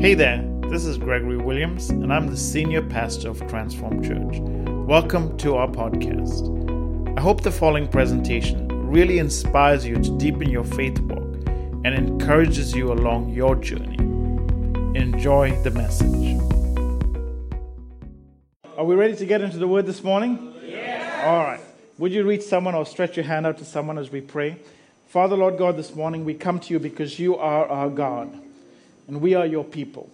Hey there, this is Gregory Williams, and I'm the senior pastor of Transform Church. Welcome to our podcast. I hope the following presentation really inspires you to deepen your faith walk and encourages you along your journey. Enjoy the message. Are we ready to get into the word this morning? Yes. All right. Would you reach someone or stretch your hand out to someone as we pray? Father, Lord God, this morning we come to you because you are our God and we are your people.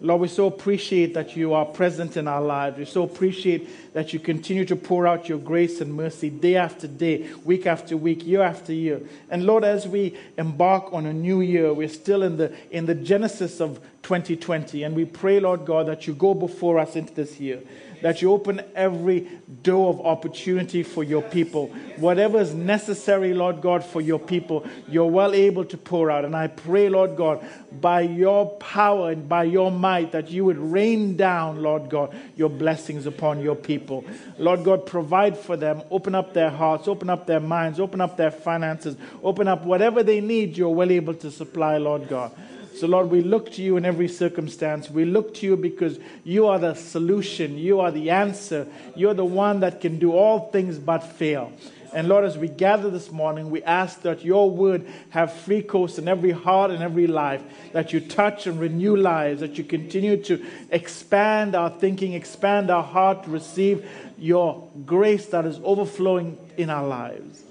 Lord, we so appreciate that you are present in our lives. We so appreciate that you continue to pour out your grace and mercy day after day, week after week, year after year. And Lord, as we embark on a new year, we're still in the, in the genesis of 2020. And we pray, Lord God, that you go before us into this year that you open every door of opportunity for your people. Whatever is necessary, Lord God, for your people, you're well able to pour out. And I pray, Lord God, by your power and by your might, that you would rain down, Lord God, your blessings upon your people. Lord God, provide for them, open up their hearts, open up their minds, open up their finances, open up whatever they need, you're well able to supply, Lord God. So, Lord, we look to you in every circumstance. We look to you because you are the solution, you are the answer, you're the one that can do all things but fail. And Lord, as we gather this morning, we ask that your word have free course in every heart and every life, that you touch and renew lives, that you continue to expand our thinking, expand our heart to receive your grace that is overflowing in our lives.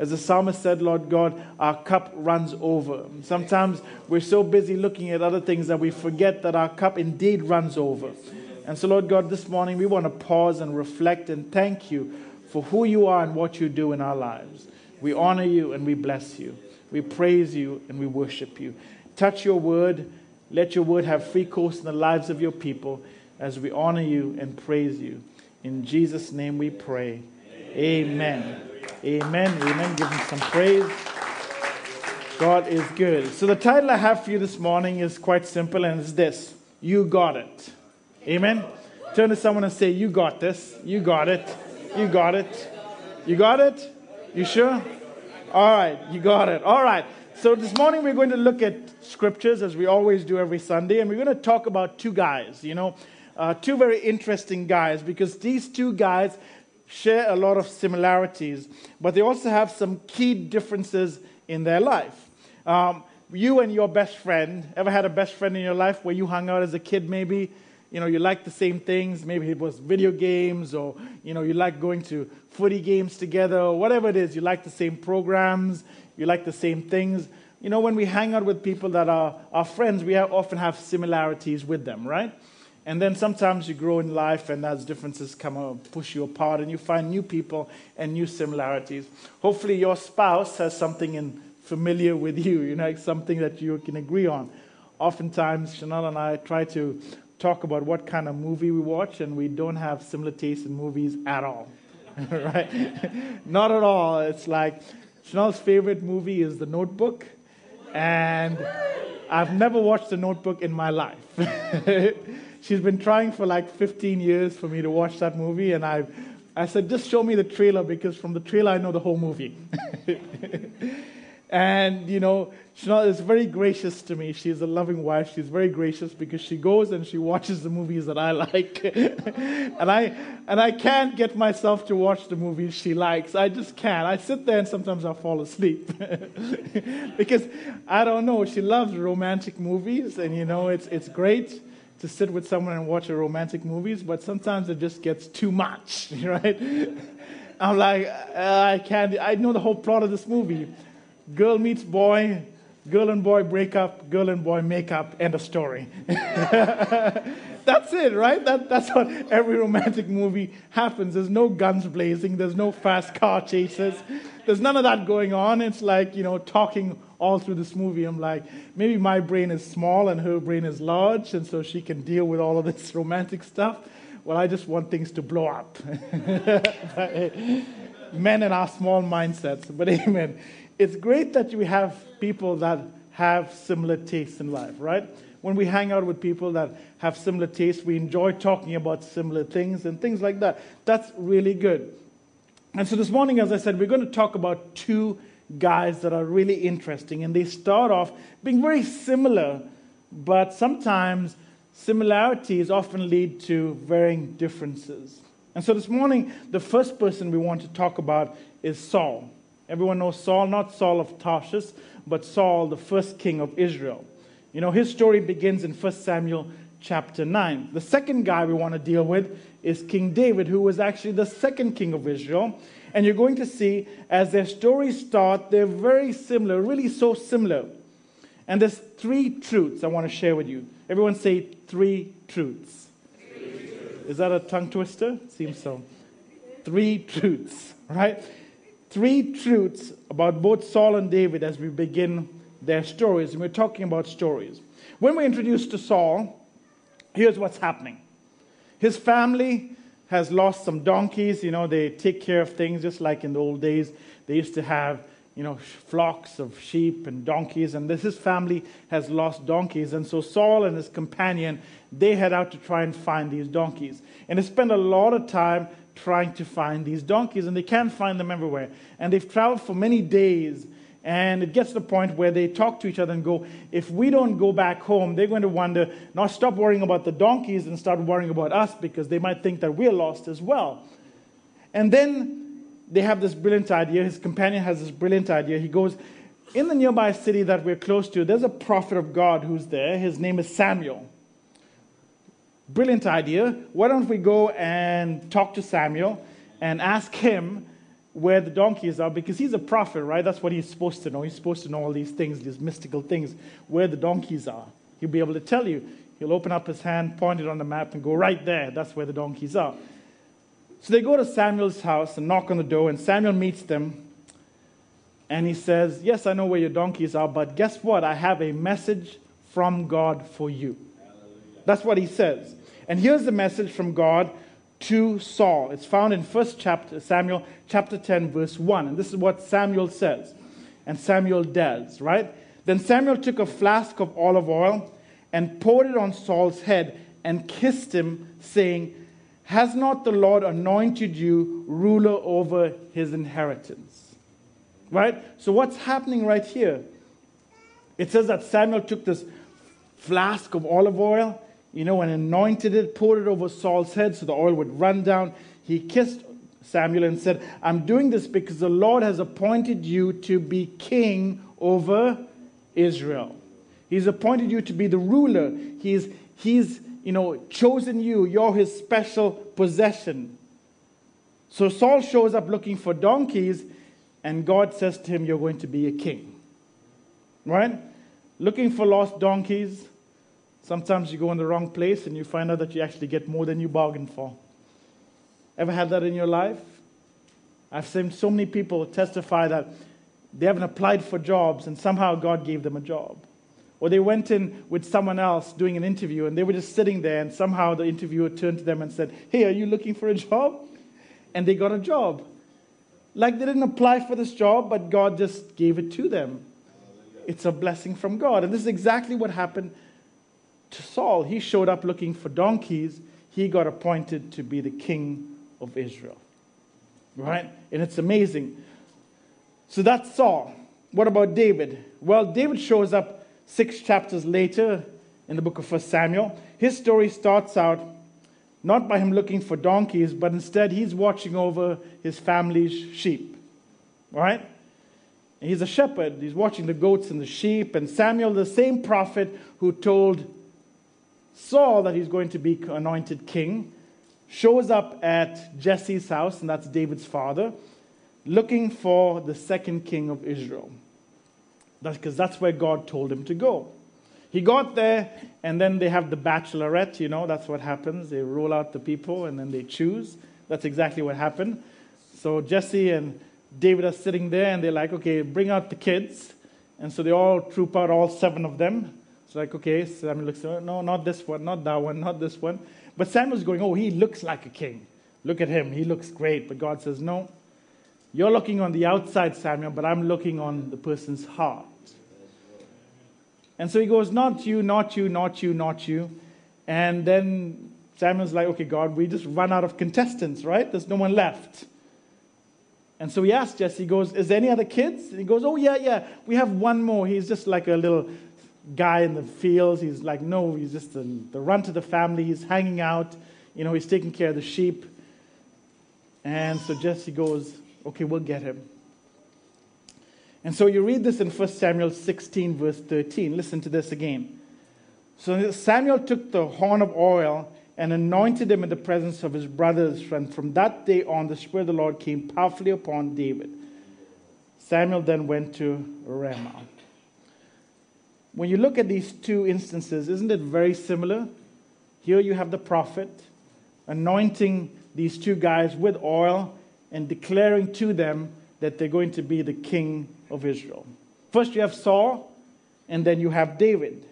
As the psalmist said, Lord God, our cup runs over. Sometimes we're so busy looking at other things that we forget that our cup indeed runs over. And so, Lord God, this morning we want to pause and reflect and thank you for who you are and what you do in our lives. We honor you and we bless you. We praise you and we worship you. Touch your word. Let your word have free course in the lives of your people as we honor you and praise you. In Jesus' name we pray. Amen. Amen. Amen. Amen. Give him some praise. God is good. So, the title I have for you this morning is quite simple, and it's this You Got It. Amen. Turn to someone and say, You got this. You got it. You got it. You got it? You sure? All right. You got it. All right. So, this morning we're going to look at scriptures as we always do every Sunday, and we're going to talk about two guys, you know, uh, two very interesting guys, because these two guys share a lot of similarities, but they also have some key differences in their life. Um, you and your best friend, ever had a best friend in your life where you hung out as a kid maybe? You know, you like the same things. Maybe it was video games or, you know, you like going to footy games together or whatever it is. You like the same programs. You like the same things. You know, when we hang out with people that are our friends, we often have similarities with them, right? And then sometimes you grow in life, and as differences come and push you apart, and you find new people and new similarities. Hopefully, your spouse has something in familiar with you, you know, something that you can agree on. Oftentimes, Chanel and I try to talk about what kind of movie we watch, and we don't have similar taste in movies at all. right? Not at all. It's like Chanel's favorite movie is The Notebook, and I've never watched The Notebook in my life. she's been trying for like 15 years for me to watch that movie, and I, I said, just show me the trailer because from the trailer I know the whole movie. and you know, Chanel is very gracious to me. She's a loving wife. She's very gracious because she goes and she watches the movies that I like, and I and I can't get myself to watch the movies she likes. I just can't. I sit there and sometimes I fall asleep because I don't know. She loves romantic movies, and you know, it's it's great to sit with someone and watch a romantic movies, but sometimes it just gets too much, right? I'm like, uh, I can't, I know the whole plot of this movie. Girl meets boy, girl and boy break up, girl and boy make up, end of story. that's it, right? That, that's what every romantic movie happens. There's no guns blazing, there's no fast car chases, there's none of that going on. It's like, you know, talking all through this movie. I'm like, maybe my brain is small and her brain is large, and so she can deal with all of this romantic stuff. Well, I just want things to blow up. Men and our small mindsets. But amen. It's great that we have people that have similar tastes in life, right? When we hang out with people that have similar tastes, we enjoy talking about similar things and things like that. That's really good. And so this morning, as I said, we're going to talk about two guys that are really interesting. And they start off being very similar, but sometimes similarities often lead to varying differences. And so this morning, the first person we want to talk about is Saul. Everyone knows Saul, not Saul of Tarshish, but Saul, the first king of Israel. You know, his story begins in 1 Samuel chapter 9. The second guy we want to deal with is King David, who was actually the second king of Israel. And you're going to see as their stories start, they're very similar, really so similar. And there's three truths I want to share with you. Everyone say three truths. Three truths. Is that a tongue twister? Seems so. Three truths, right? Three truths about both Saul and David as we begin their stories. And we're talking about stories. When we're introduced to Saul, here's what's happening his family has lost some donkeys. You know, they take care of things just like in the old days. They used to have, you know, flocks of sheep and donkeys. And this, his family has lost donkeys. And so Saul and his companion, they head out to try and find these donkeys. And they spend a lot of time trying to find these donkeys. And they can't find them everywhere. And they've traveled for many days and it gets to the point where they talk to each other and go, if we don't go back home, they're going to wonder, now stop worrying about the donkeys and start worrying about us because they might think that we're lost as well. And then they have this brilliant idea. His companion has this brilliant idea. He goes, in the nearby city that we're close to, there's a prophet of God who's there. His name is Samuel. Brilliant idea. Why don't we go and talk to Samuel and ask him where the donkeys are because he's a prophet, right? That's what he's supposed to know. He's supposed to know all these things, these mystical things, where the donkeys are. He'll be able to tell you. He'll open up his hand, point it on the map, and go right there. That's where the donkeys are. So they go to Samuel's house and knock on the door, and Samuel meets them. And he says, Yes, I know where your donkeys are, but guess what? I have a message from God for you. Hallelujah. That's what he says. And here's the message from God to Saul. It's found in 1 chapter, Samuel chapter 10, verse 1. And this is what Samuel says. And Samuel does, right? Then Samuel took a flask of olive oil and poured it on Saul's head and kissed him, saying, Has not the Lord anointed you ruler over his inheritance? Right? So, what's happening right here? It says that Samuel took this flask of olive oil you know, and anointed it, poured it over Saul's head so the oil would run down. He kissed Samuel and said, I'm doing this because the Lord has appointed you to be king over Israel. He's appointed you to be the ruler. He's, he's you know, chosen you. You're his special possession. So Saul shows up looking for donkeys, and God says to him, You're going to be a king. Right? Looking for lost donkeys. Sometimes you go in the wrong place and you find out that you actually get more than you bargained for. Ever had that in your life? I've seen so many people testify that they haven't applied for jobs and somehow God gave them a job. Or they went in with someone else doing an interview and they were just sitting there and somehow the interviewer turned to them and said, Hey, are you looking for a job? And they got a job. Like they didn't apply for this job, but God just gave it to them. It's a blessing from God. And this is exactly what happened to Saul, he showed up looking for donkeys. He got appointed to be the king of Israel. Right? And it's amazing. So that's Saul. What about David? Well, David shows up six chapters later in the book of 1 Samuel. His story starts out not by him looking for donkeys, but instead he's watching over his family's sheep. Right? he's a shepherd. He's watching the goats and the sheep. And Samuel, the same prophet who told Saul, that he's going to be anointed king, shows up at Jesse's house, and that's David's father, looking for the second king of Israel. That's because that's where God told him to go. He got there, and then they have the bachelorette, you know, that's what happens. They roll out the people, and then they choose. That's exactly what happened. So Jesse and David are sitting there, and they're like, okay, bring out the kids. And so they all troop out, all seven of them. It's like, okay, Samuel looks, oh, no, not this one, not that one, not this one. But Samuel's going, oh, he looks like a king. Look at him, he looks great. But God says, no, you're looking on the outside, Samuel, but I'm looking on the person's heart. And so he goes, not you, not you, not you, not you. And then Samuel's like, okay, God, we just run out of contestants, right? There's no one left. And so he asks Jesse, he goes, is there any other kids? And he goes, oh, yeah, yeah, we have one more. He's just like a little guy in the fields. He's like, no, he's just the, the runt of the family. He's hanging out. You know, he's taking care of the sheep. And so Jesse goes, okay, we'll get him. And so you read this in 1 Samuel 16, verse 13. Listen to this again. So Samuel took the horn of oil and anointed him in the presence of his brothers. And from that day on, the Spirit of the Lord came powerfully upon David. Samuel then went to Ramah. When you look at these two instances, isn't it very similar? Here you have the prophet anointing these two guys with oil and declaring to them that they're going to be the king of Israel. First, you have Saul, and then you have David.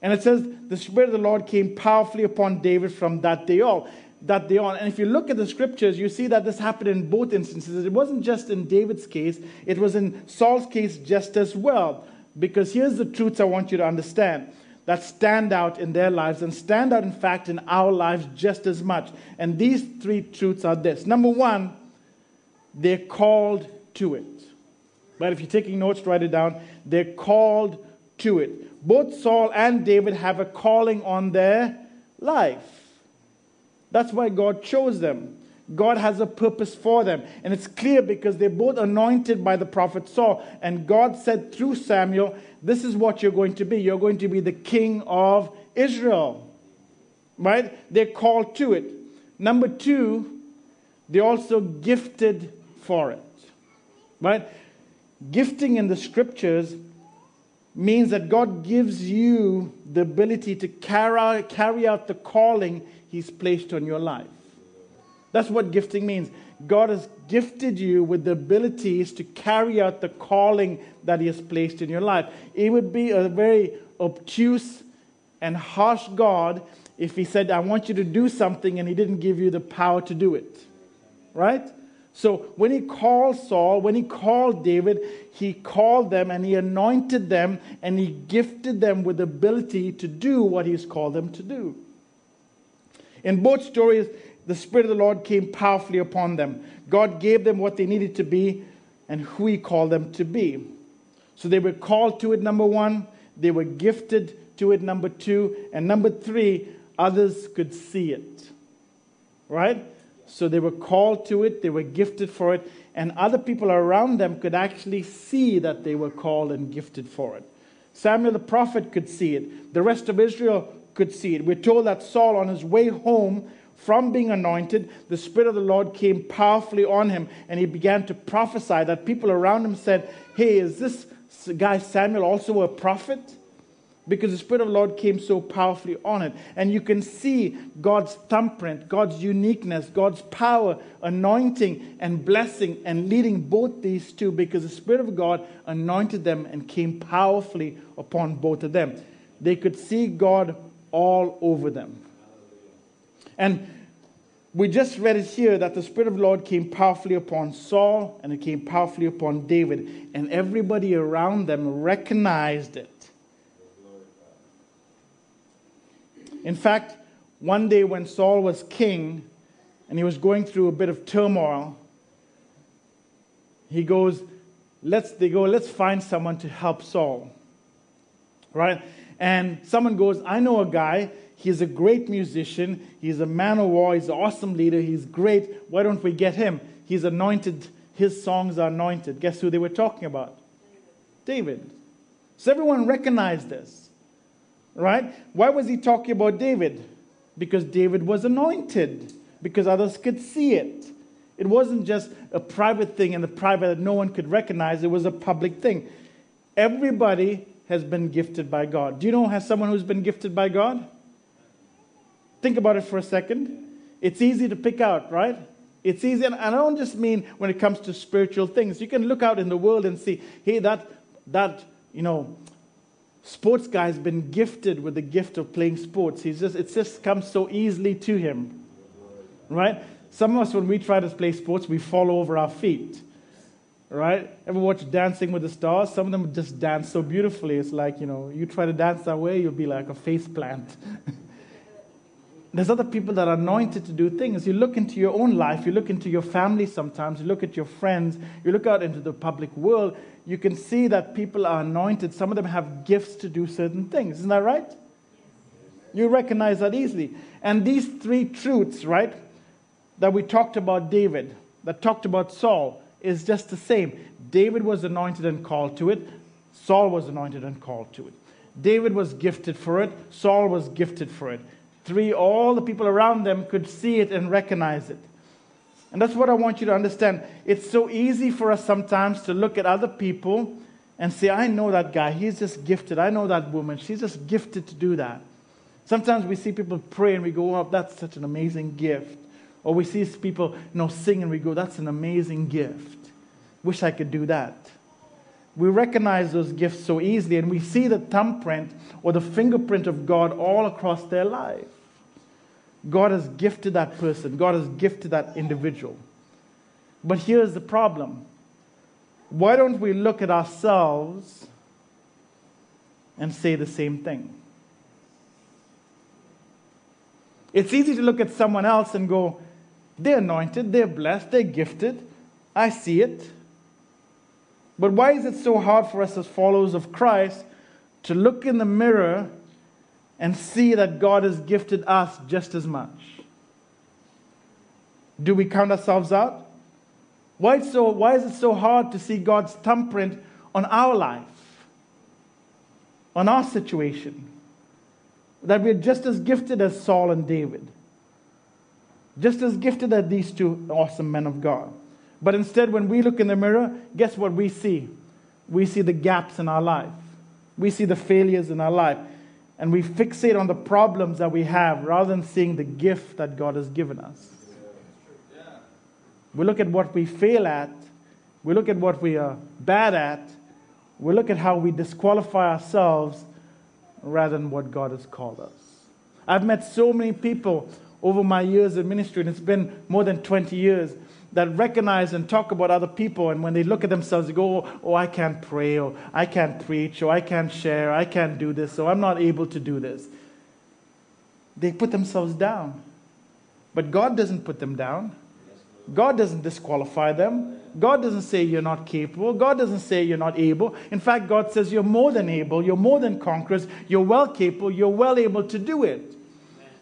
And it says, the Spirit of the Lord came powerfully upon David from that day on. That day on. And if you look at the scriptures, you see that this happened in both instances. It wasn't just in David's case, it was in Saul's case just as well. Because here's the truths I want you to understand that stand out in their lives and stand out, in fact, in our lives just as much. And these three truths are this number one, they're called to it. But if you're taking notes, write it down. They're called to it. Both Saul and David have a calling on their life. That's why God chose them. God has a purpose for them. And it's clear because they're both anointed by the prophet Saul. And God said through Samuel, This is what you're going to be. You're going to be the king of Israel. Right? They're called to it. Number two, they're also gifted for it. Right? Gifting in the scriptures means that God gives you the ability to carry, out the calling He's placed on your life. That's what gifting means. God has gifted you with the abilities to carry out the calling that He has placed in your life. It would be a very obtuse and harsh God if He said, I want you to do something, and He didn't give you the power to do it. Right? So when he called Saul, when he called David, he called them and he anointed them and he gifted them with the ability to do what he's called them to do. In both stories, the Spirit of the Lord came powerfully upon them. God gave them what they needed to be and who he called them to be. So they were called to it, number one. They were gifted to it, number two. And number three, others could see it. Right? So they were called to it, they were gifted for it, and other people around them could actually see that they were called and gifted for it. Samuel the prophet could see it, the rest of Israel could see it. We're told that Saul, on his way home from being anointed, the Spirit of the Lord came powerfully on him, and he began to prophesy that people around him said, Hey, is this guy Samuel also a prophet? because the Spirit of the Lord came so powerfully on it. And you can see God's thumbprint, God's uniqueness, God's power, anointing, and blessing, and leading both these two because the Spirit of God anointed them and came powerfully upon both of them. They could see God all over them. And we just read it here that the Spirit of the Lord came powerfully upon Saul and it came powerfully upon David, and everybody around them recognized it. In fact, one day when Saul was king and he was going through a bit of turmoil, he goes, let's, they go, let's find someone to help Saul. Right? And someone goes, I know a guy. He's a great musician. He's a man of war. He's an awesome leader. He's great. Why don't we get him? He's anointed. His songs are anointed. Guess who they were talking about? David. So everyone recognized this. Right? Why was he talking about David? Because David was anointed, because others could see it. It wasn't just a private thing in the private that no one could recognize, it was a public thing. Everybody has been gifted by God. Do you know has someone who's been gifted by God? Think about it for a second. It's easy to pick out, right? It's easy, and I don't just mean when it comes to spiritual things. You can look out in the world and see, hey, that that you know sports guy's been gifted with the gift of playing sports. He's just, it just comes so easily to him. Right? Some of us, when we try to play sports, we fall over our feet. Right? Ever watch Dancing with the Stars? Some of them just dance so beautifully. It's like, you know, you try to dance that way, you'll be like a face plant. there's other people that are anointed to do things. You look into your own life, you look into your family sometimes, you look at your friends, you look out into the public world, you can see that people are anointed. Some of them have gifts to do certain things. Isn't that right? You recognize that easily. And these three truths, right, that we talked about David, that talked about Saul, is just the same. David was anointed and called to it, Saul was anointed and called to it. David was gifted for it, Saul was gifted for it. Three, all the people around them could see it and recognize it. And that's what I want you to understand. It's so easy for us sometimes to look at other people and say, I know that guy. He's just gifted. I know that woman. She's just gifted to do that. Sometimes we see people pray and we go, oh, that's such an amazing gift. Or we see people you know, sing and we go, that's an amazing gift. Wish I could do that. We recognize those gifts so easily and we see the thumbprint or the fingerprint of God all across their life. God has gifted that person, God has gifted that individual. But here's the problem why don't we look at ourselves and say the same thing? It's easy to look at someone else and go, they're anointed, they're blessed, they're gifted. I see it. But why is it so hard for us as followers of Christ to look in the mirror and see that God has gifted us just as much? Do we count ourselves out? Why, so, why is it so hard to see God's thumbprint on our life, on our situation? That we're just as gifted as Saul and David, just as gifted as these two awesome men of God. But instead, when we look in the mirror, guess what we see? We see the gaps in our life, we see the failures in our life, and we fixate on the problems that we have rather than seeing the gift that God has given us. We look at what we fail at, we look at what we are bad at, we look at how we disqualify ourselves rather than what God has called us. I've met so many people over my years in ministry, and it's been more than 20 years, that recognize and talk about other people, and when they look at themselves, they go, Oh, I can't pray, or I can't preach, or I can't share, I can't do this, or I'm not able to do this. They put themselves down. But God doesn't put them down. God doesn't disqualify them. God doesn't say you're not capable. God doesn't say you're not able. In fact, God says you're more than able, you're more than conquerors, you're well capable, you're well able to do it.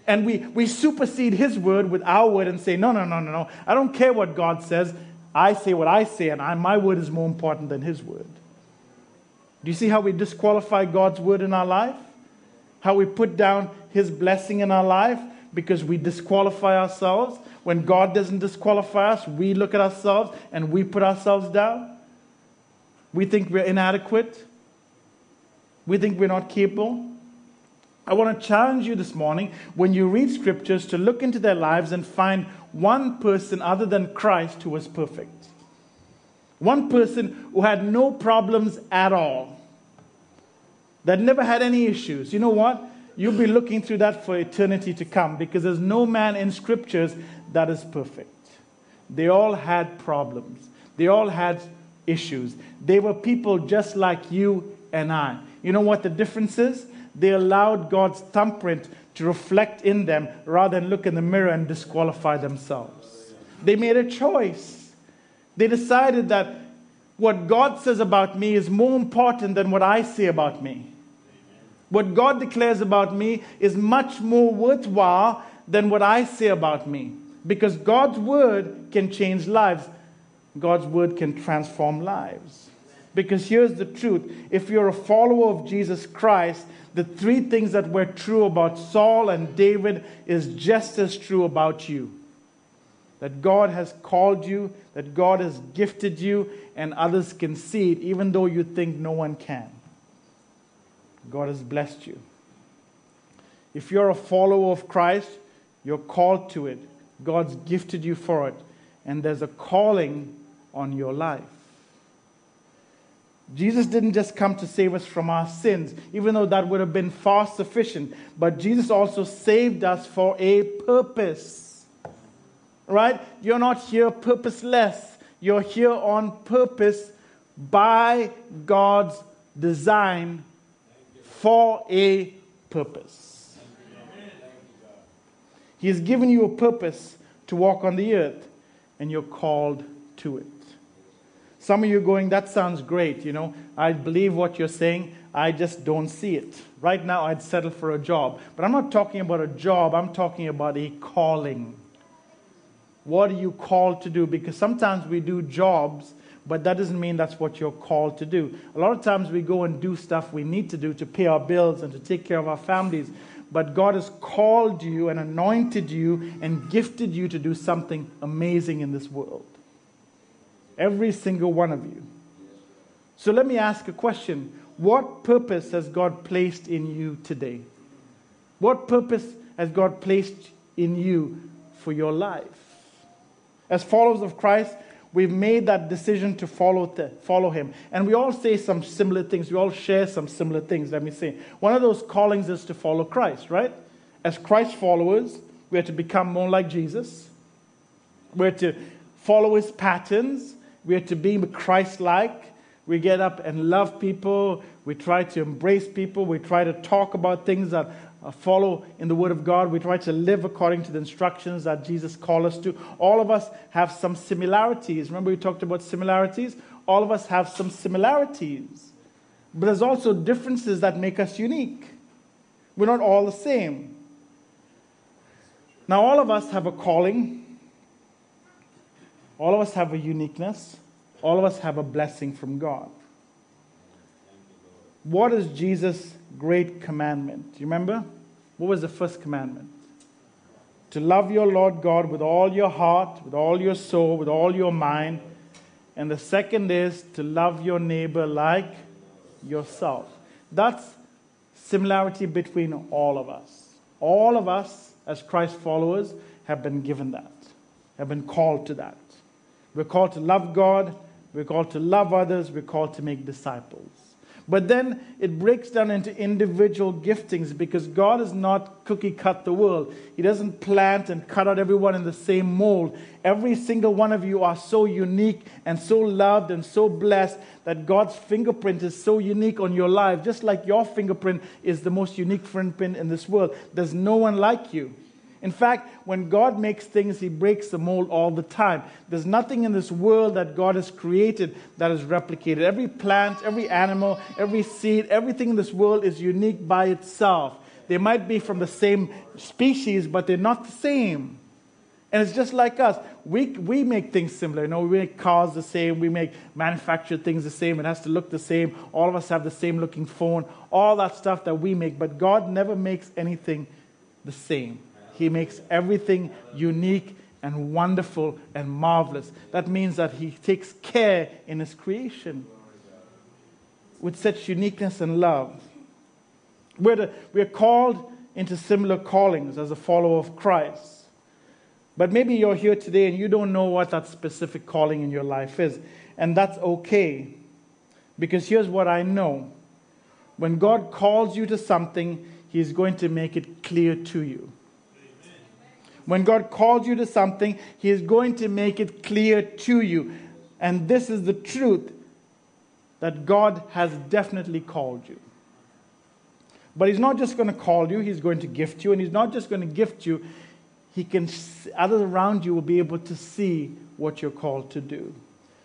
And we, we supersede His word with our word and say, no, no, no, no, no. I don't care what God says. I say what I say, and I, my word is more important than His word. Do you see how we disqualify God's word in our life? How we put down His blessing in our life because we disqualify ourselves? When God doesn't disqualify us, we look at ourselves and we put ourselves down. We think we're inadequate. We think we're not capable. I want to challenge you this morning when you read scriptures to look into their lives and find one person other than Christ who was perfect. One person who had no problems at all, that never had any issues. You know what? You'll be looking through that for eternity to come because there's no man in scriptures that is perfect. They all had problems, they all had issues. They were people just like you and I. You know what the difference is? They allowed God's thumbprint to reflect in them rather than look in the mirror and disqualify themselves. They made a choice. They decided that what God says about me is more important than what I say about me. What God declares about me is much more worthwhile than what I say about me. Because God's word can change lives, God's word can transform lives. Because here's the truth if you're a follower of Jesus Christ, the three things that were true about Saul and David is just as true about you. That God has called you, that God has gifted you, and others can see it, even though you think no one can. God has blessed you. If you're a follower of Christ, you're called to it. God's gifted you for it. And there's a calling on your life. Jesus didn't just come to save us from our sins, even though that would have been far sufficient, but Jesus also saved us for a purpose. Right? You're not here purposeless, you're here on purpose by God's design for a purpose. He has given you a purpose to walk on the earth, and you're called to it. Some of you going, that sounds great, you know. I believe what you're saying, I just don't see it. Right now, I'd settle for a job. But I'm not talking about a job, I'm talking about a calling. What are you called to do? Because sometimes we do jobs, but that doesn't mean that's what you're called to do. A lot of times we go and do stuff we need to do to pay our bills and to take care of our families. But God has called you and anointed you and gifted you to do something amazing in this world. Every single one of you. So let me ask a question What purpose has God placed in you today? What purpose has God placed in you for your life? As followers of Christ, we've made that decision to follow, the, follow him. And we all say some similar things. We all share some similar things, let me say. One of those callings is to follow Christ, right? As Christ followers, we're to become more like Jesus. We're to follow his patterns. We're to be Christ like. We get up and love people. We try to embrace people. We try to talk about things that uh, follow in the Word of God. We try to live according to the instructions that Jesus called us to. All of us have some similarities. Remember, we talked about similarities? All of us have some similarities. But there's also differences that make us unique. We're not all the same. Now, all of us have a calling, all of us have a uniqueness, all of us have a blessing from God. What is Jesus' great commandment? Do you remember? What was the first commandment? To love your Lord God with all your heart, with all your soul, with all your mind. And the second is to love your neighbor like yourself. That's similarity between all of us. All of us, as Christ followers, have been given that, have been called to that. We're called to love God, we're called to love others, we're called to make disciples. But then it breaks down into individual giftings because God is not cookie cut the world. He doesn't plant and cut out everyone in the same mold. Every single one of you are so unique and so loved and so blessed that God's fingerprint is so unique on your life, just like your fingerprint is the most unique fingerprint in this world. There's no one like you. In fact, when God makes things, He breaks the mold all the time. There's nothing in this world that God has created that is replicated. Every plant, every animal, every seed, everything in this world is unique by itself. They might be from the same species, but they're not the same. And it's just like us. We, we make things similar. You know, we make cars the same. We make manufactured things the same. It has to look the same. All of us have the same looking phone. All that stuff that we make. But God never makes anything the same. He makes everything unique and wonderful and marvelous. That means that He takes care in His creation with such uniqueness and love. We're, the, we're called into similar callings as a follower of Christ. But maybe you're here today and you don't know what that specific calling in your life is. And that's okay. Because here's what I know when God calls you to something, He's going to make it clear to you. When God calls you to something, He is going to make it clear to you. And this is the truth that God has definitely called you. But He's not just going to call you, He's going to gift you. And He's not just going to gift you, He can, others around you will be able to see what you're called to do.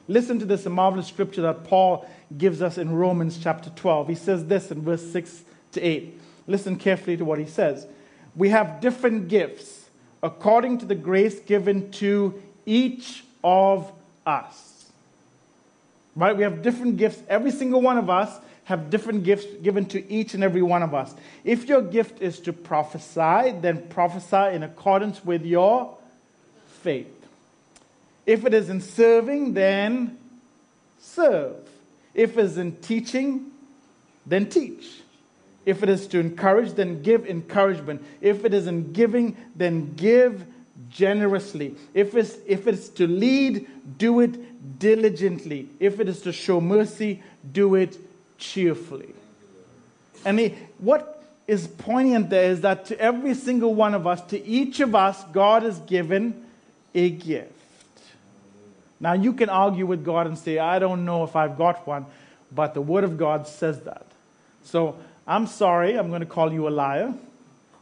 Listen to this marvelous scripture that Paul gives us in Romans chapter 12. He says this in verse 6 to 8. Listen carefully to what he says. We have different gifts according to the grace given to each of us. Right? We have different gifts. Every single one of us have different gifts given to each and every one of us. If your gift is to prophesy, then prophesy in accordance with your faith. If it is in serving, then serve. If it is in teaching, then teach. If it is to encourage, then give encouragement. If it is in giving, then give generously. If it's, if it's to lead, do it diligently. If it is to show mercy, do it cheerfully. And he, what is poignant there is that to every single one of us, to each of us, God has given a gift. Now, you can argue with God and say, I don't know if I've got one, but the Word of God says that. So, I'm sorry, I'm going to call you a liar.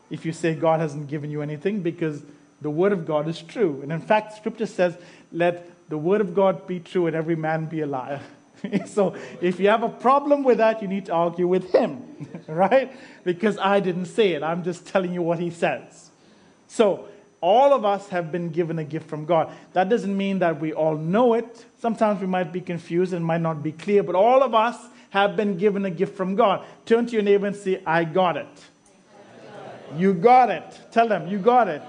if you say God hasn't given you anything because the word of God is true. And in fact, scripture says, let the word of God be true and every man be a liar. so if you have a problem with that, you need to argue with him, right? Because I didn't say it. I'm just telling you what he says. So all of us have been given a gift from God. That doesn't mean that we all know it. Sometimes we might be confused and might not be clear, but all of us have been given a gift from God. Turn to your neighbor and say, I got it. You got it. Tell them, you got it.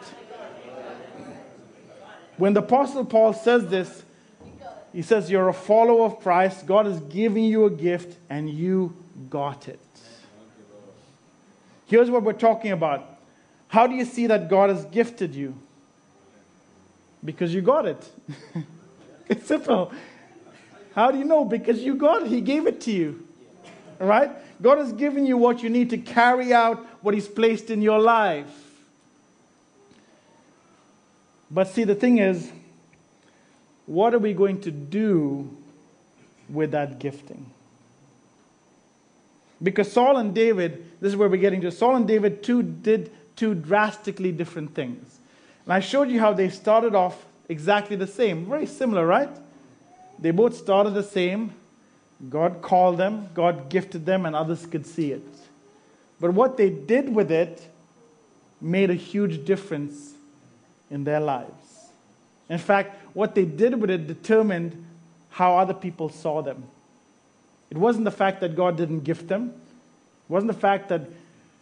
When the Apostle Paul says this, he says, You're a follower of Christ. God is giving you a gift, and you got it. Here's what we're talking about. How do you see that God has gifted you? Because you got it. it's simple. How do you know? Because you got it. He gave it to you. All right? God has given you what you need to carry out what He's placed in your life. But see, the thing is, what are we going to do with that gifting? Because Saul and David, this is where we're getting to. Saul and David two did two drastically different things. And I showed you how they started off exactly the same. Very similar, right? They both started the same. God called them, God gifted them, and others could see it. But what they did with it made a huge difference in their lives. In fact, what they did with it determined how other people saw them. It wasn't the fact that God didn't gift them, it wasn't the fact that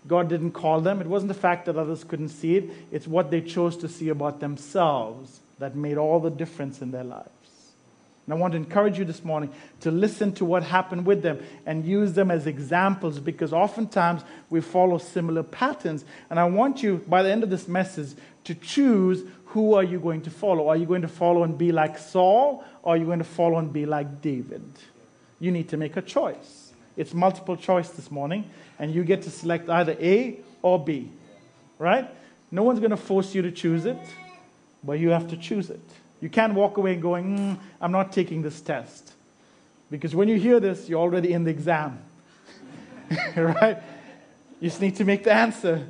God didn't call them, it wasn't the fact that others couldn't see it. It's what they chose to see about themselves that made all the difference in their lives. And I want to encourage you this morning to listen to what happened with them and use them as examples because oftentimes we follow similar patterns. And I want you, by the end of this message, to choose who are you going to follow. Are you going to follow and be like Saul or are you going to follow and be like David? You need to make a choice. It's multiple choice this morning, and you get to select either A or B. Right? No one's going to force you to choose it, but you have to choose it. You can't walk away going, mm, I'm not taking this test. Because when you hear this, you're already in the exam. right? You just need to make the answer.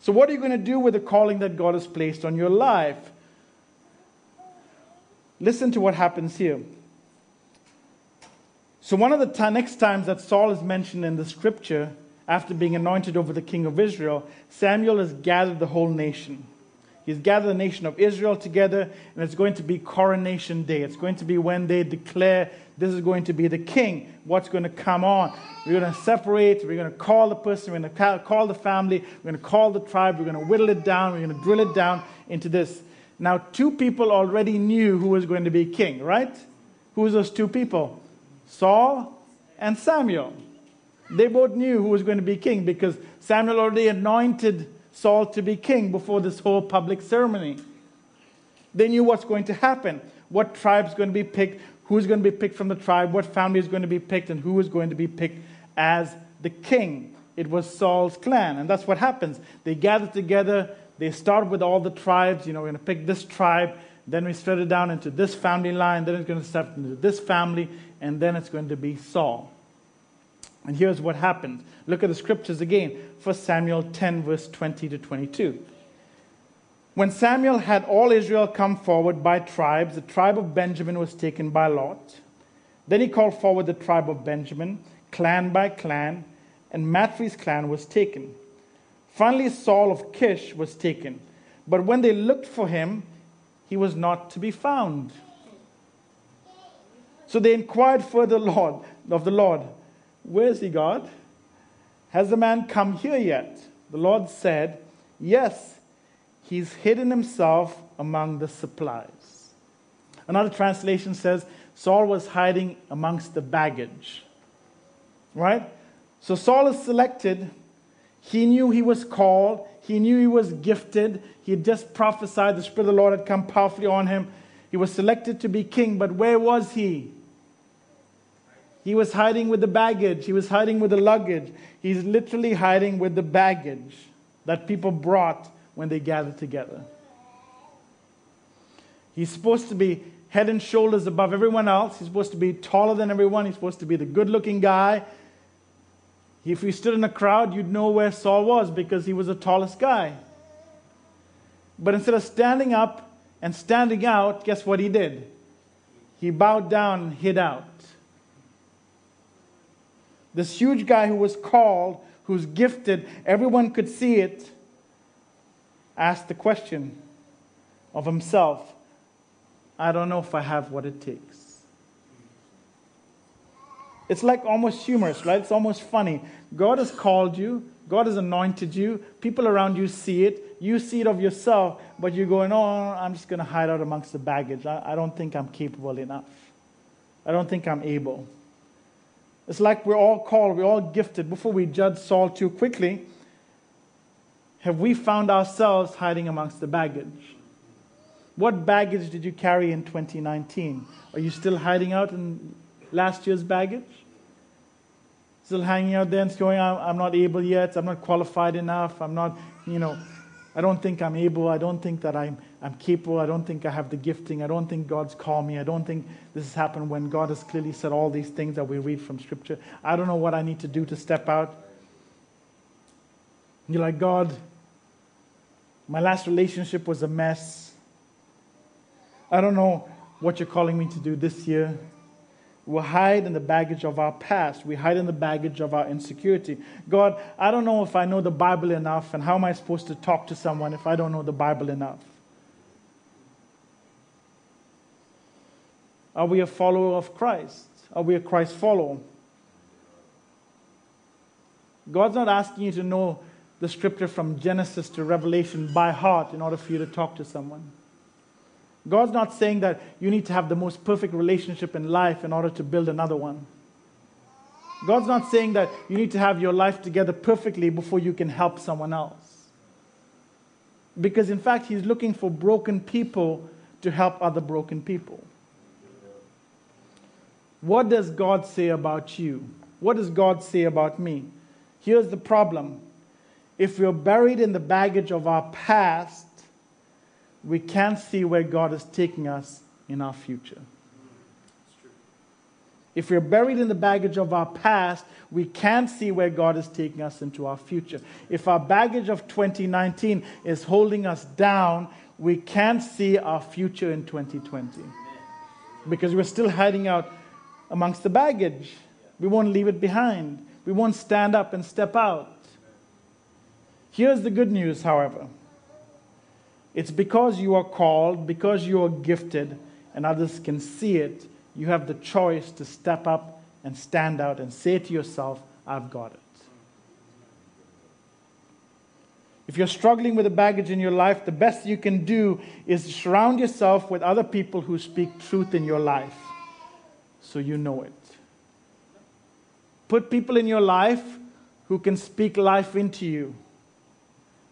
So, what are you going to do with the calling that God has placed on your life? Listen to what happens here. So, one of the t- next times that Saul is mentioned in the scripture, after being anointed over the king of Israel, Samuel has gathered the whole nation. He's gathered the nation of Israel together, and it's going to be coronation day. It's going to be when they declare this is going to be the king. What's going to come on? We're going to separate. We're going to call the person. We're going to call the family. We're going to call the tribe. We're going to whittle it down. We're going to drill it down into this. Now, two people already knew who was going to be king, right? Who was those two people? Saul and Samuel. They both knew who was going to be king because Samuel already anointed Saul to be king before this whole public ceremony. They knew what's going to happen, what tribe's going to be picked, who's going to be picked from the tribe, what family is going to be picked, and who is going to be picked as the king. It was Saul's clan, and that's what happens. They gather together, they start with all the tribes, you know, we're going to pick this tribe, then we spread it down into this family line, then it's going to step into this family, and then it's going to be Saul. And here's what happened. Look at the scriptures again. 1 Samuel 10, verse 20 to 22. When Samuel had all Israel come forward by tribes, the tribe of Benjamin was taken by lot. Then he called forward the tribe of Benjamin, clan by clan, and Matri's clan was taken. Finally, Saul of Kish was taken. But when they looked for him, he was not to be found. So they inquired further Lord, of the Lord, where is he, God? Has the man come here yet? The Lord said, Yes, he's hidden himself among the supplies. Another translation says, Saul was hiding amongst the baggage. Right? So Saul is selected. He knew he was called. He knew he was gifted. He had just prophesied. The Spirit of the Lord had come powerfully on him. He was selected to be king, but where was he? He was hiding with the baggage. He was hiding with the luggage. He's literally hiding with the baggage that people brought when they gathered together. He's supposed to be head and shoulders above everyone else. He's supposed to be taller than everyone. He's supposed to be the good looking guy. If you stood in a crowd, you'd know where Saul was because he was the tallest guy. But instead of standing up and standing out, guess what he did? He bowed down and hid out. This huge guy who was called, who's gifted, everyone could see it, asked the question of himself I don't know if I have what it takes. It's like almost humorous, right? It's almost funny. God has called you, God has anointed you, people around you see it, you see it of yourself, but you're going, oh, I'm just going to hide out amongst the baggage. I, I don't think I'm capable enough. I don't think I'm able. It's like we're all called, we're all gifted. Before we judge Saul too quickly, have we found ourselves hiding amongst the baggage? What baggage did you carry in 2019? Are you still hiding out in last year's baggage? Still hanging out there and going, I'm not able yet, I'm not qualified enough, I'm not, you know, I don't think I'm able, I don't think that I'm, I'm capable, I don't think I have the gifting, I don't think God's called me, I don't think this has happened when God has clearly said all these things that we read from Scripture. I don't know what I need to do to step out. You're like, God, my last relationship was a mess. I don't know what you're calling me to do this year. We hide in the baggage of our past. We hide in the baggage of our insecurity. God, I don't know if I know the Bible enough, and how am I supposed to talk to someone if I don't know the Bible enough? Are we a follower of Christ? Are we a Christ follower? God's not asking you to know the scripture from Genesis to Revelation by heart in order for you to talk to someone. God's not saying that you need to have the most perfect relationship in life in order to build another one. God's not saying that you need to have your life together perfectly before you can help someone else. Because, in fact, He's looking for broken people to help other broken people. What does God say about you? What does God say about me? Here's the problem if we're buried in the baggage of our past, we can't see where God is taking us in our future. If we're buried in the baggage of our past, we can't see where God is taking us into our future. If our baggage of 2019 is holding us down, we can't see our future in 2020 because we're still hiding out amongst the baggage. We won't leave it behind. We won't stand up and step out. Here's the good news, however it's because you are called, because you are gifted, and others can see it, you have the choice to step up and stand out and say to yourself, I've got it. If you're struggling with the baggage in your life, the best you can do is surround yourself with other people who speak truth in your life so you know it. Put people in your life who can speak life into you,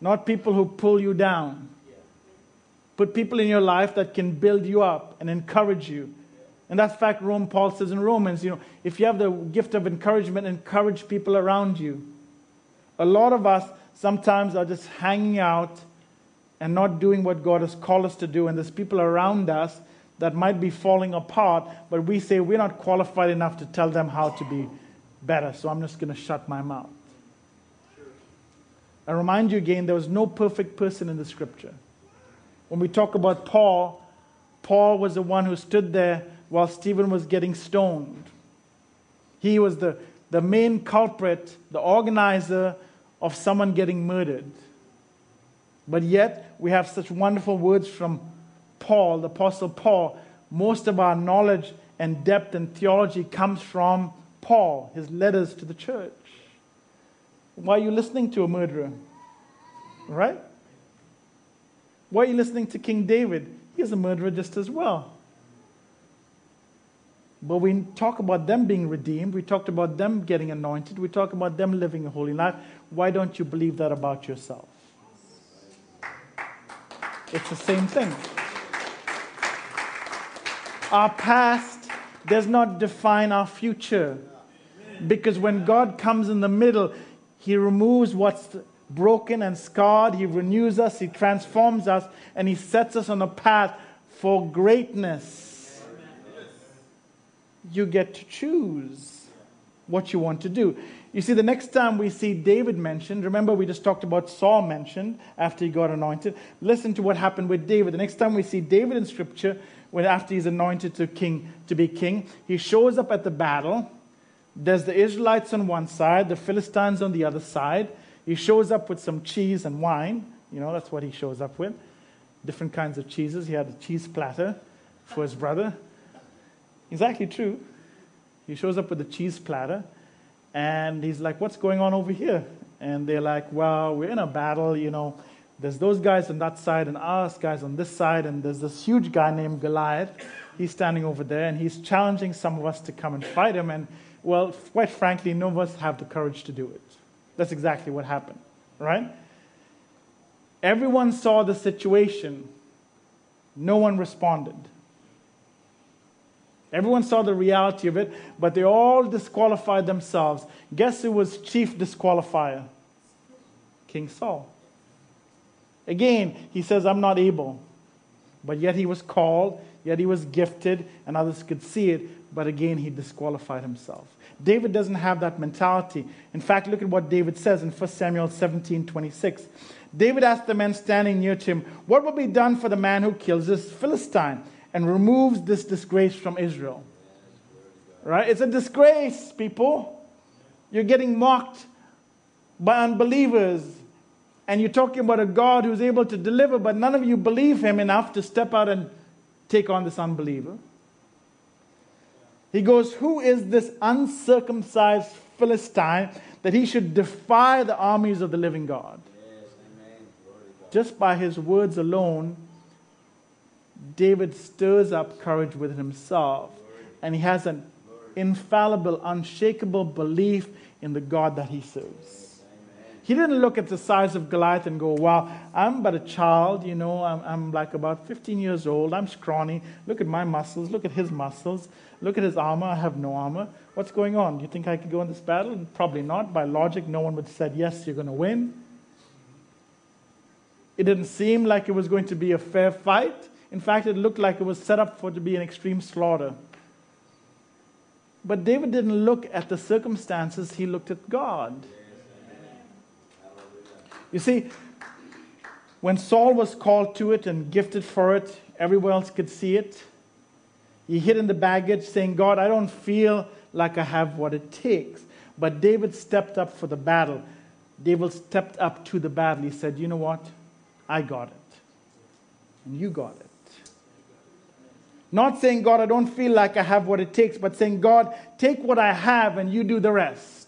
not people who pull you down. Put people in your life that can build you up and encourage you. And that's fact Rome Paul says in Romans, you know, if you have the gift of encouragement, encourage people around you. A lot of us sometimes are just hanging out and not doing what God has called us to do, and there's people around us that might be falling apart, but we say we're not qualified enough to tell them how to be better, so I'm just going to shut my mouth. I remind you again, there was no perfect person in the scripture. When we talk about Paul, Paul was the one who stood there while Stephen was getting stoned. He was the, the main culprit, the organizer of someone getting murdered. But yet, we have such wonderful words from Paul, the Apostle Paul. Most of our knowledge and depth and theology comes from Paul, his letters to the church. Why are you listening to a murderer? Right? Why are you listening to King David? He's a murderer just as well. But we talk about them being redeemed. We talked about them getting anointed. We talk about them living a holy life. Why don't you believe that about yourself? It's the same thing. Our past does not define our future. Because when God comes in the middle, He removes what's broken and scarred. He renews us, He transforms us, and He sets us on a path for greatness. You get to choose what you want to do. You see, the next time we see David mentioned, remember we just talked about Saul mentioned after he got anointed. Listen to what happened with David. The next time we see David in Scripture, when after he's anointed to king to be king, he shows up at the battle. There's the Israelites on one side, the Philistines on the other side. He shows up with some cheese and wine. You know, that's what he shows up with. Different kinds of cheeses. He had a cheese platter for his brother. Exactly true. He shows up with a cheese platter. And he's like, What's going on over here? And they're like, Well, we're in a battle, you know. There's those guys on that side and us guys on this side, and there's this huge guy named Goliath. He's standing over there and he's challenging some of us to come and fight him. And, well, quite frankly, none of us have the courage to do it. That's exactly what happened, right? Everyone saw the situation, no one responded. Everyone saw the reality of it, but they all disqualified themselves. Guess who was chief disqualifier? King Saul. Again, he says, I'm not able. But yet he was called, yet he was gifted, and others could see it, but again, he disqualified himself. David doesn't have that mentality. In fact, look at what David says in 1 Samuel 17 26. David asked the men standing near to him, What will be done for the man who kills this Philistine? and removes this disgrace from Israel. Right? It's a disgrace, people. You're getting mocked by unbelievers. And you're talking about a God who's able to deliver, but none of you believe him enough to step out and take on this unbeliever. He goes, Who is this uncircumcised Philistine that he should defy the armies of the living God? Just by his words alone, David stirs up courage within himself, and he has an infallible, unshakable belief in the God that he serves. He didn't look at the size of Goliath and go, Wow, I'm but a child, you know, I'm, I'm like about 15 years old, I'm scrawny. Look at my muscles, look at his muscles, look at his armor, I have no armor. What's going on? Do you think I could go in this battle? Probably not. By logic, no one would have said, Yes, you're going to win. It didn't seem like it was going to be a fair fight. In fact, it looked like it was set up for to be an extreme slaughter. But David didn't look at the circumstances, he looked at God. You see, when Saul was called to it and gifted for it, everyone else could see it. He hid in the baggage, saying, God, I don't feel like I have what it takes. But David stepped up for the battle. David stepped up to the battle. He said, You know what? I got it. And you got it. Not saying, God, I don't feel like I have what it takes, but saying, God, take what I have and you do the rest.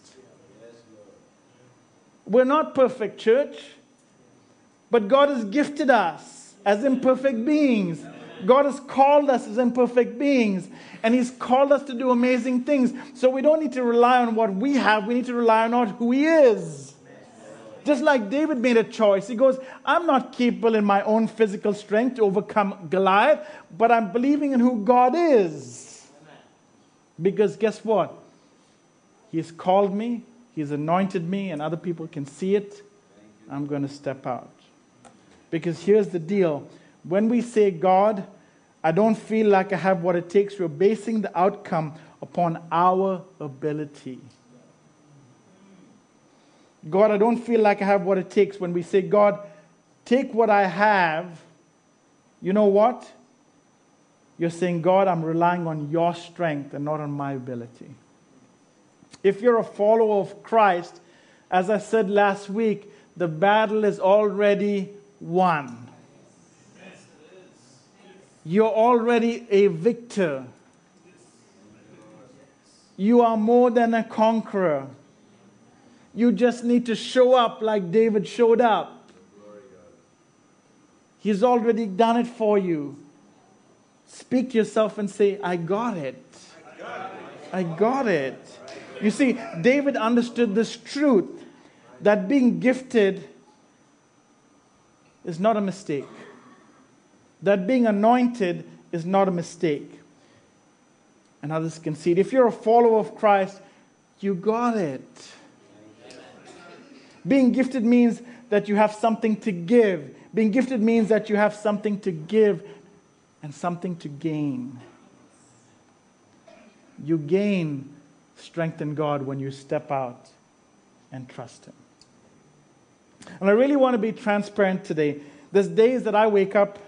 We're not perfect, church, but God has gifted us as imperfect beings. God has called us as imperfect beings, and He's called us to do amazing things. So we don't need to rely on what we have, we need to rely on who He is. Just like David made a choice. He goes, I'm not capable in my own physical strength to overcome Goliath, but I'm believing in who God is. Because guess what? He's called me, He's anointed me, and other people can see it. I'm going to step out. Because here's the deal when we say, God, I don't feel like I have what it takes, we're basing the outcome upon our ability. God, I don't feel like I have what it takes. When we say, God, take what I have, you know what? You're saying, God, I'm relying on your strength and not on my ability. If you're a follower of Christ, as I said last week, the battle is already won. You're already a victor. You are more than a conqueror. You just need to show up like David showed up. He's already done it for you. Speak to yourself and say, I got it. I got it. You see, David understood this truth that being gifted is not a mistake, that being anointed is not a mistake. And others can see it. If you're a follower of Christ, you got it. Being gifted means that you have something to give. Being gifted means that you have something to give and something to gain. You gain strength in God when you step out and trust Him. And I really want to be transparent today. There's days that I wake up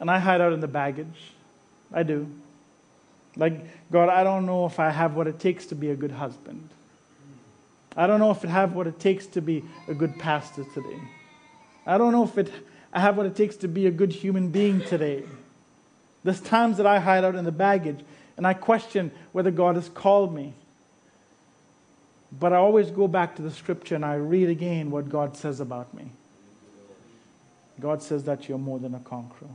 and I hide out in the baggage. I do. Like, God, I don't know if I have what it takes to be a good husband. I don't know if I have what it takes to be a good pastor today. I don't know if it, I have what it takes to be a good human being today. There's times that I hide out in the baggage and I question whether God has called me. But I always go back to the scripture and I read again what God says about me. God says that you're more than a conqueror.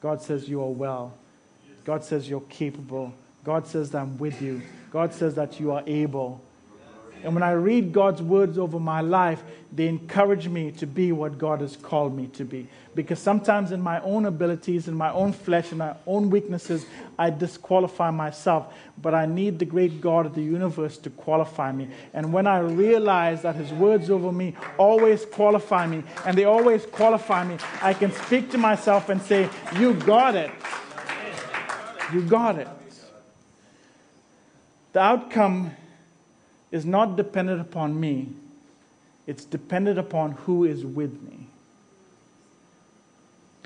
God says you are well. God says you're capable. God says I'm with you. God says that you are able. And when I read God's words over my life, they encourage me to be what God has called me to be. Because sometimes in my own abilities, in my own flesh, in my own weaknesses, I disqualify myself. But I need the great God of the universe to qualify me. And when I realize that His words over me always qualify me, and they always qualify me, I can speak to myself and say, You got it. You got it. The outcome is not dependent upon me, it's dependent upon who is with me.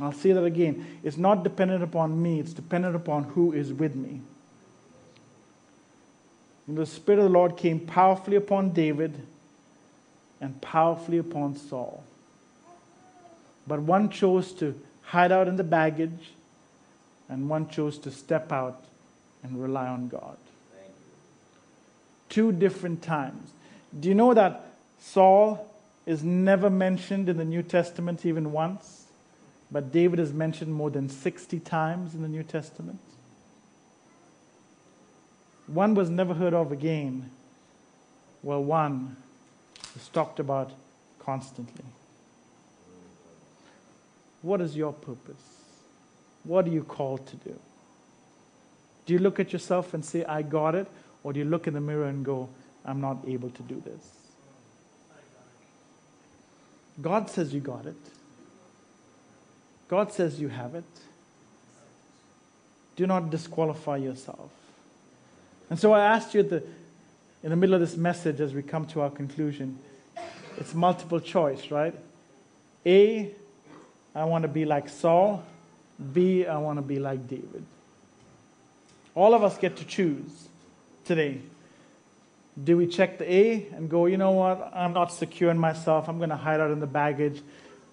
I'll say that again. It's not dependent upon me, it's dependent upon who is with me. And the Spirit of the Lord came powerfully upon David and powerfully upon Saul. But one chose to hide out in the baggage, and one chose to step out and rely on God two different times. Do you know that Saul is never mentioned in the New Testament even once? But David is mentioned more than 60 times in the New Testament. One was never heard of again, while one is talked about constantly. What is your purpose? What are you called to do? Do you look at yourself and say, I got it? Or do you look in the mirror and go, I'm not able to do this? God says you got it. God says you have it. Do not disqualify yourself. And so I asked you the, in the middle of this message as we come to our conclusion it's multiple choice, right? A, I want to be like Saul. B, I want to be like David. All of us get to choose today? Do we check the A and go, you know what, I'm not secure in myself, I'm going to hide out in the baggage?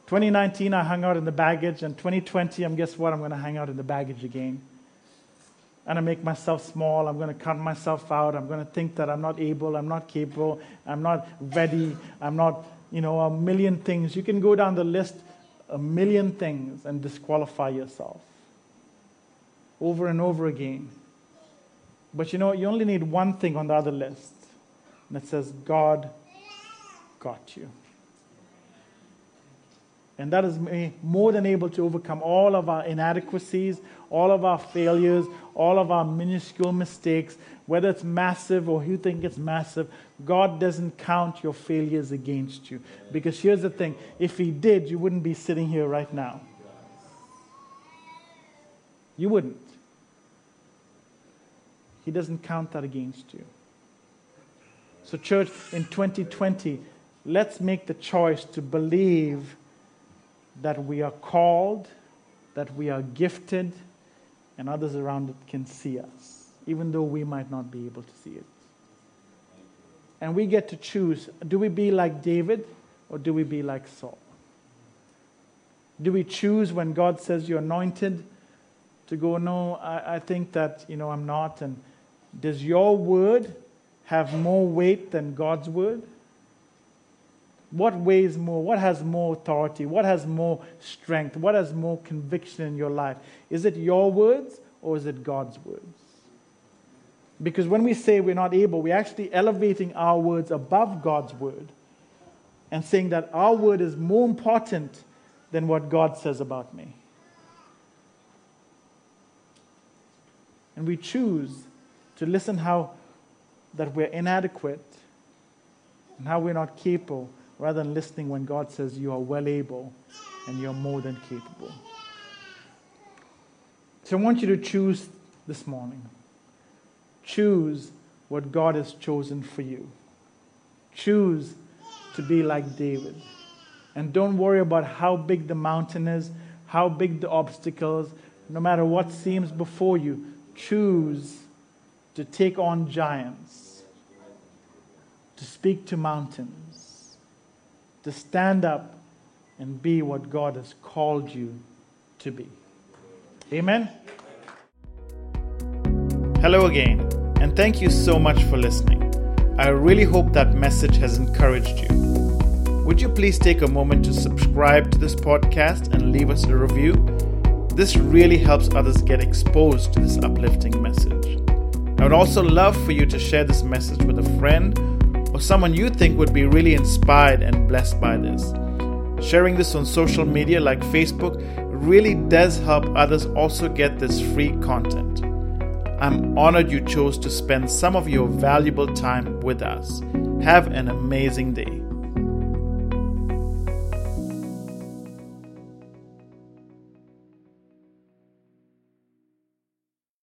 2019, I hung out in the baggage, and 2020, I'm guess what, I'm going to hang out in the baggage again. And I make myself small, I'm going to cut myself out, I'm going to think that I'm not able, I'm not capable, I'm not ready, I'm not, you know, a million things. You can go down the list, a million things, and disqualify yourself over and over again. But you know, you only need one thing on the other list, and it says, God got you. And that is more than able to overcome all of our inadequacies, all of our failures, all of our minuscule mistakes, whether it's massive or you think it's massive. God doesn't count your failures against you. Because here's the thing if He did, you wouldn't be sitting here right now. You wouldn't. He doesn't count that against you. So, church, in 2020, let's make the choice to believe that we are called, that we are gifted, and others around it can see us, even though we might not be able to see it. And we get to choose do we be like David or do we be like Saul? Do we choose when God says you're anointed to go, no, I, I think that, you know, I'm not, and does your word have more weight than God's word? What weighs more? What has more authority? What has more strength? What has more conviction in your life? Is it your words or is it God's words? Because when we say we're not able, we're actually elevating our words above God's word and saying that our word is more important than what God says about me. And we choose to listen how that we're inadequate and how we're not capable, rather than listening when God says you are well able and you're more than capable. So I want you to choose this morning. Choose what God has chosen for you. Choose to be like David. And don't worry about how big the mountain is, how big the obstacles, no matter what seems before you. Choose to take on giants, to speak to mountains, to stand up and be what God has called you to be. Amen. Hello again, and thank you so much for listening. I really hope that message has encouraged you. Would you please take a moment to subscribe to this podcast and leave us a review? This really helps others get exposed to this uplifting message. I would also love for you to share this message with a friend or someone you think would be really inspired and blessed by this. Sharing this on social media like Facebook really does help others also get this free content. I'm honored you chose to spend some of your valuable time with us. Have an amazing day.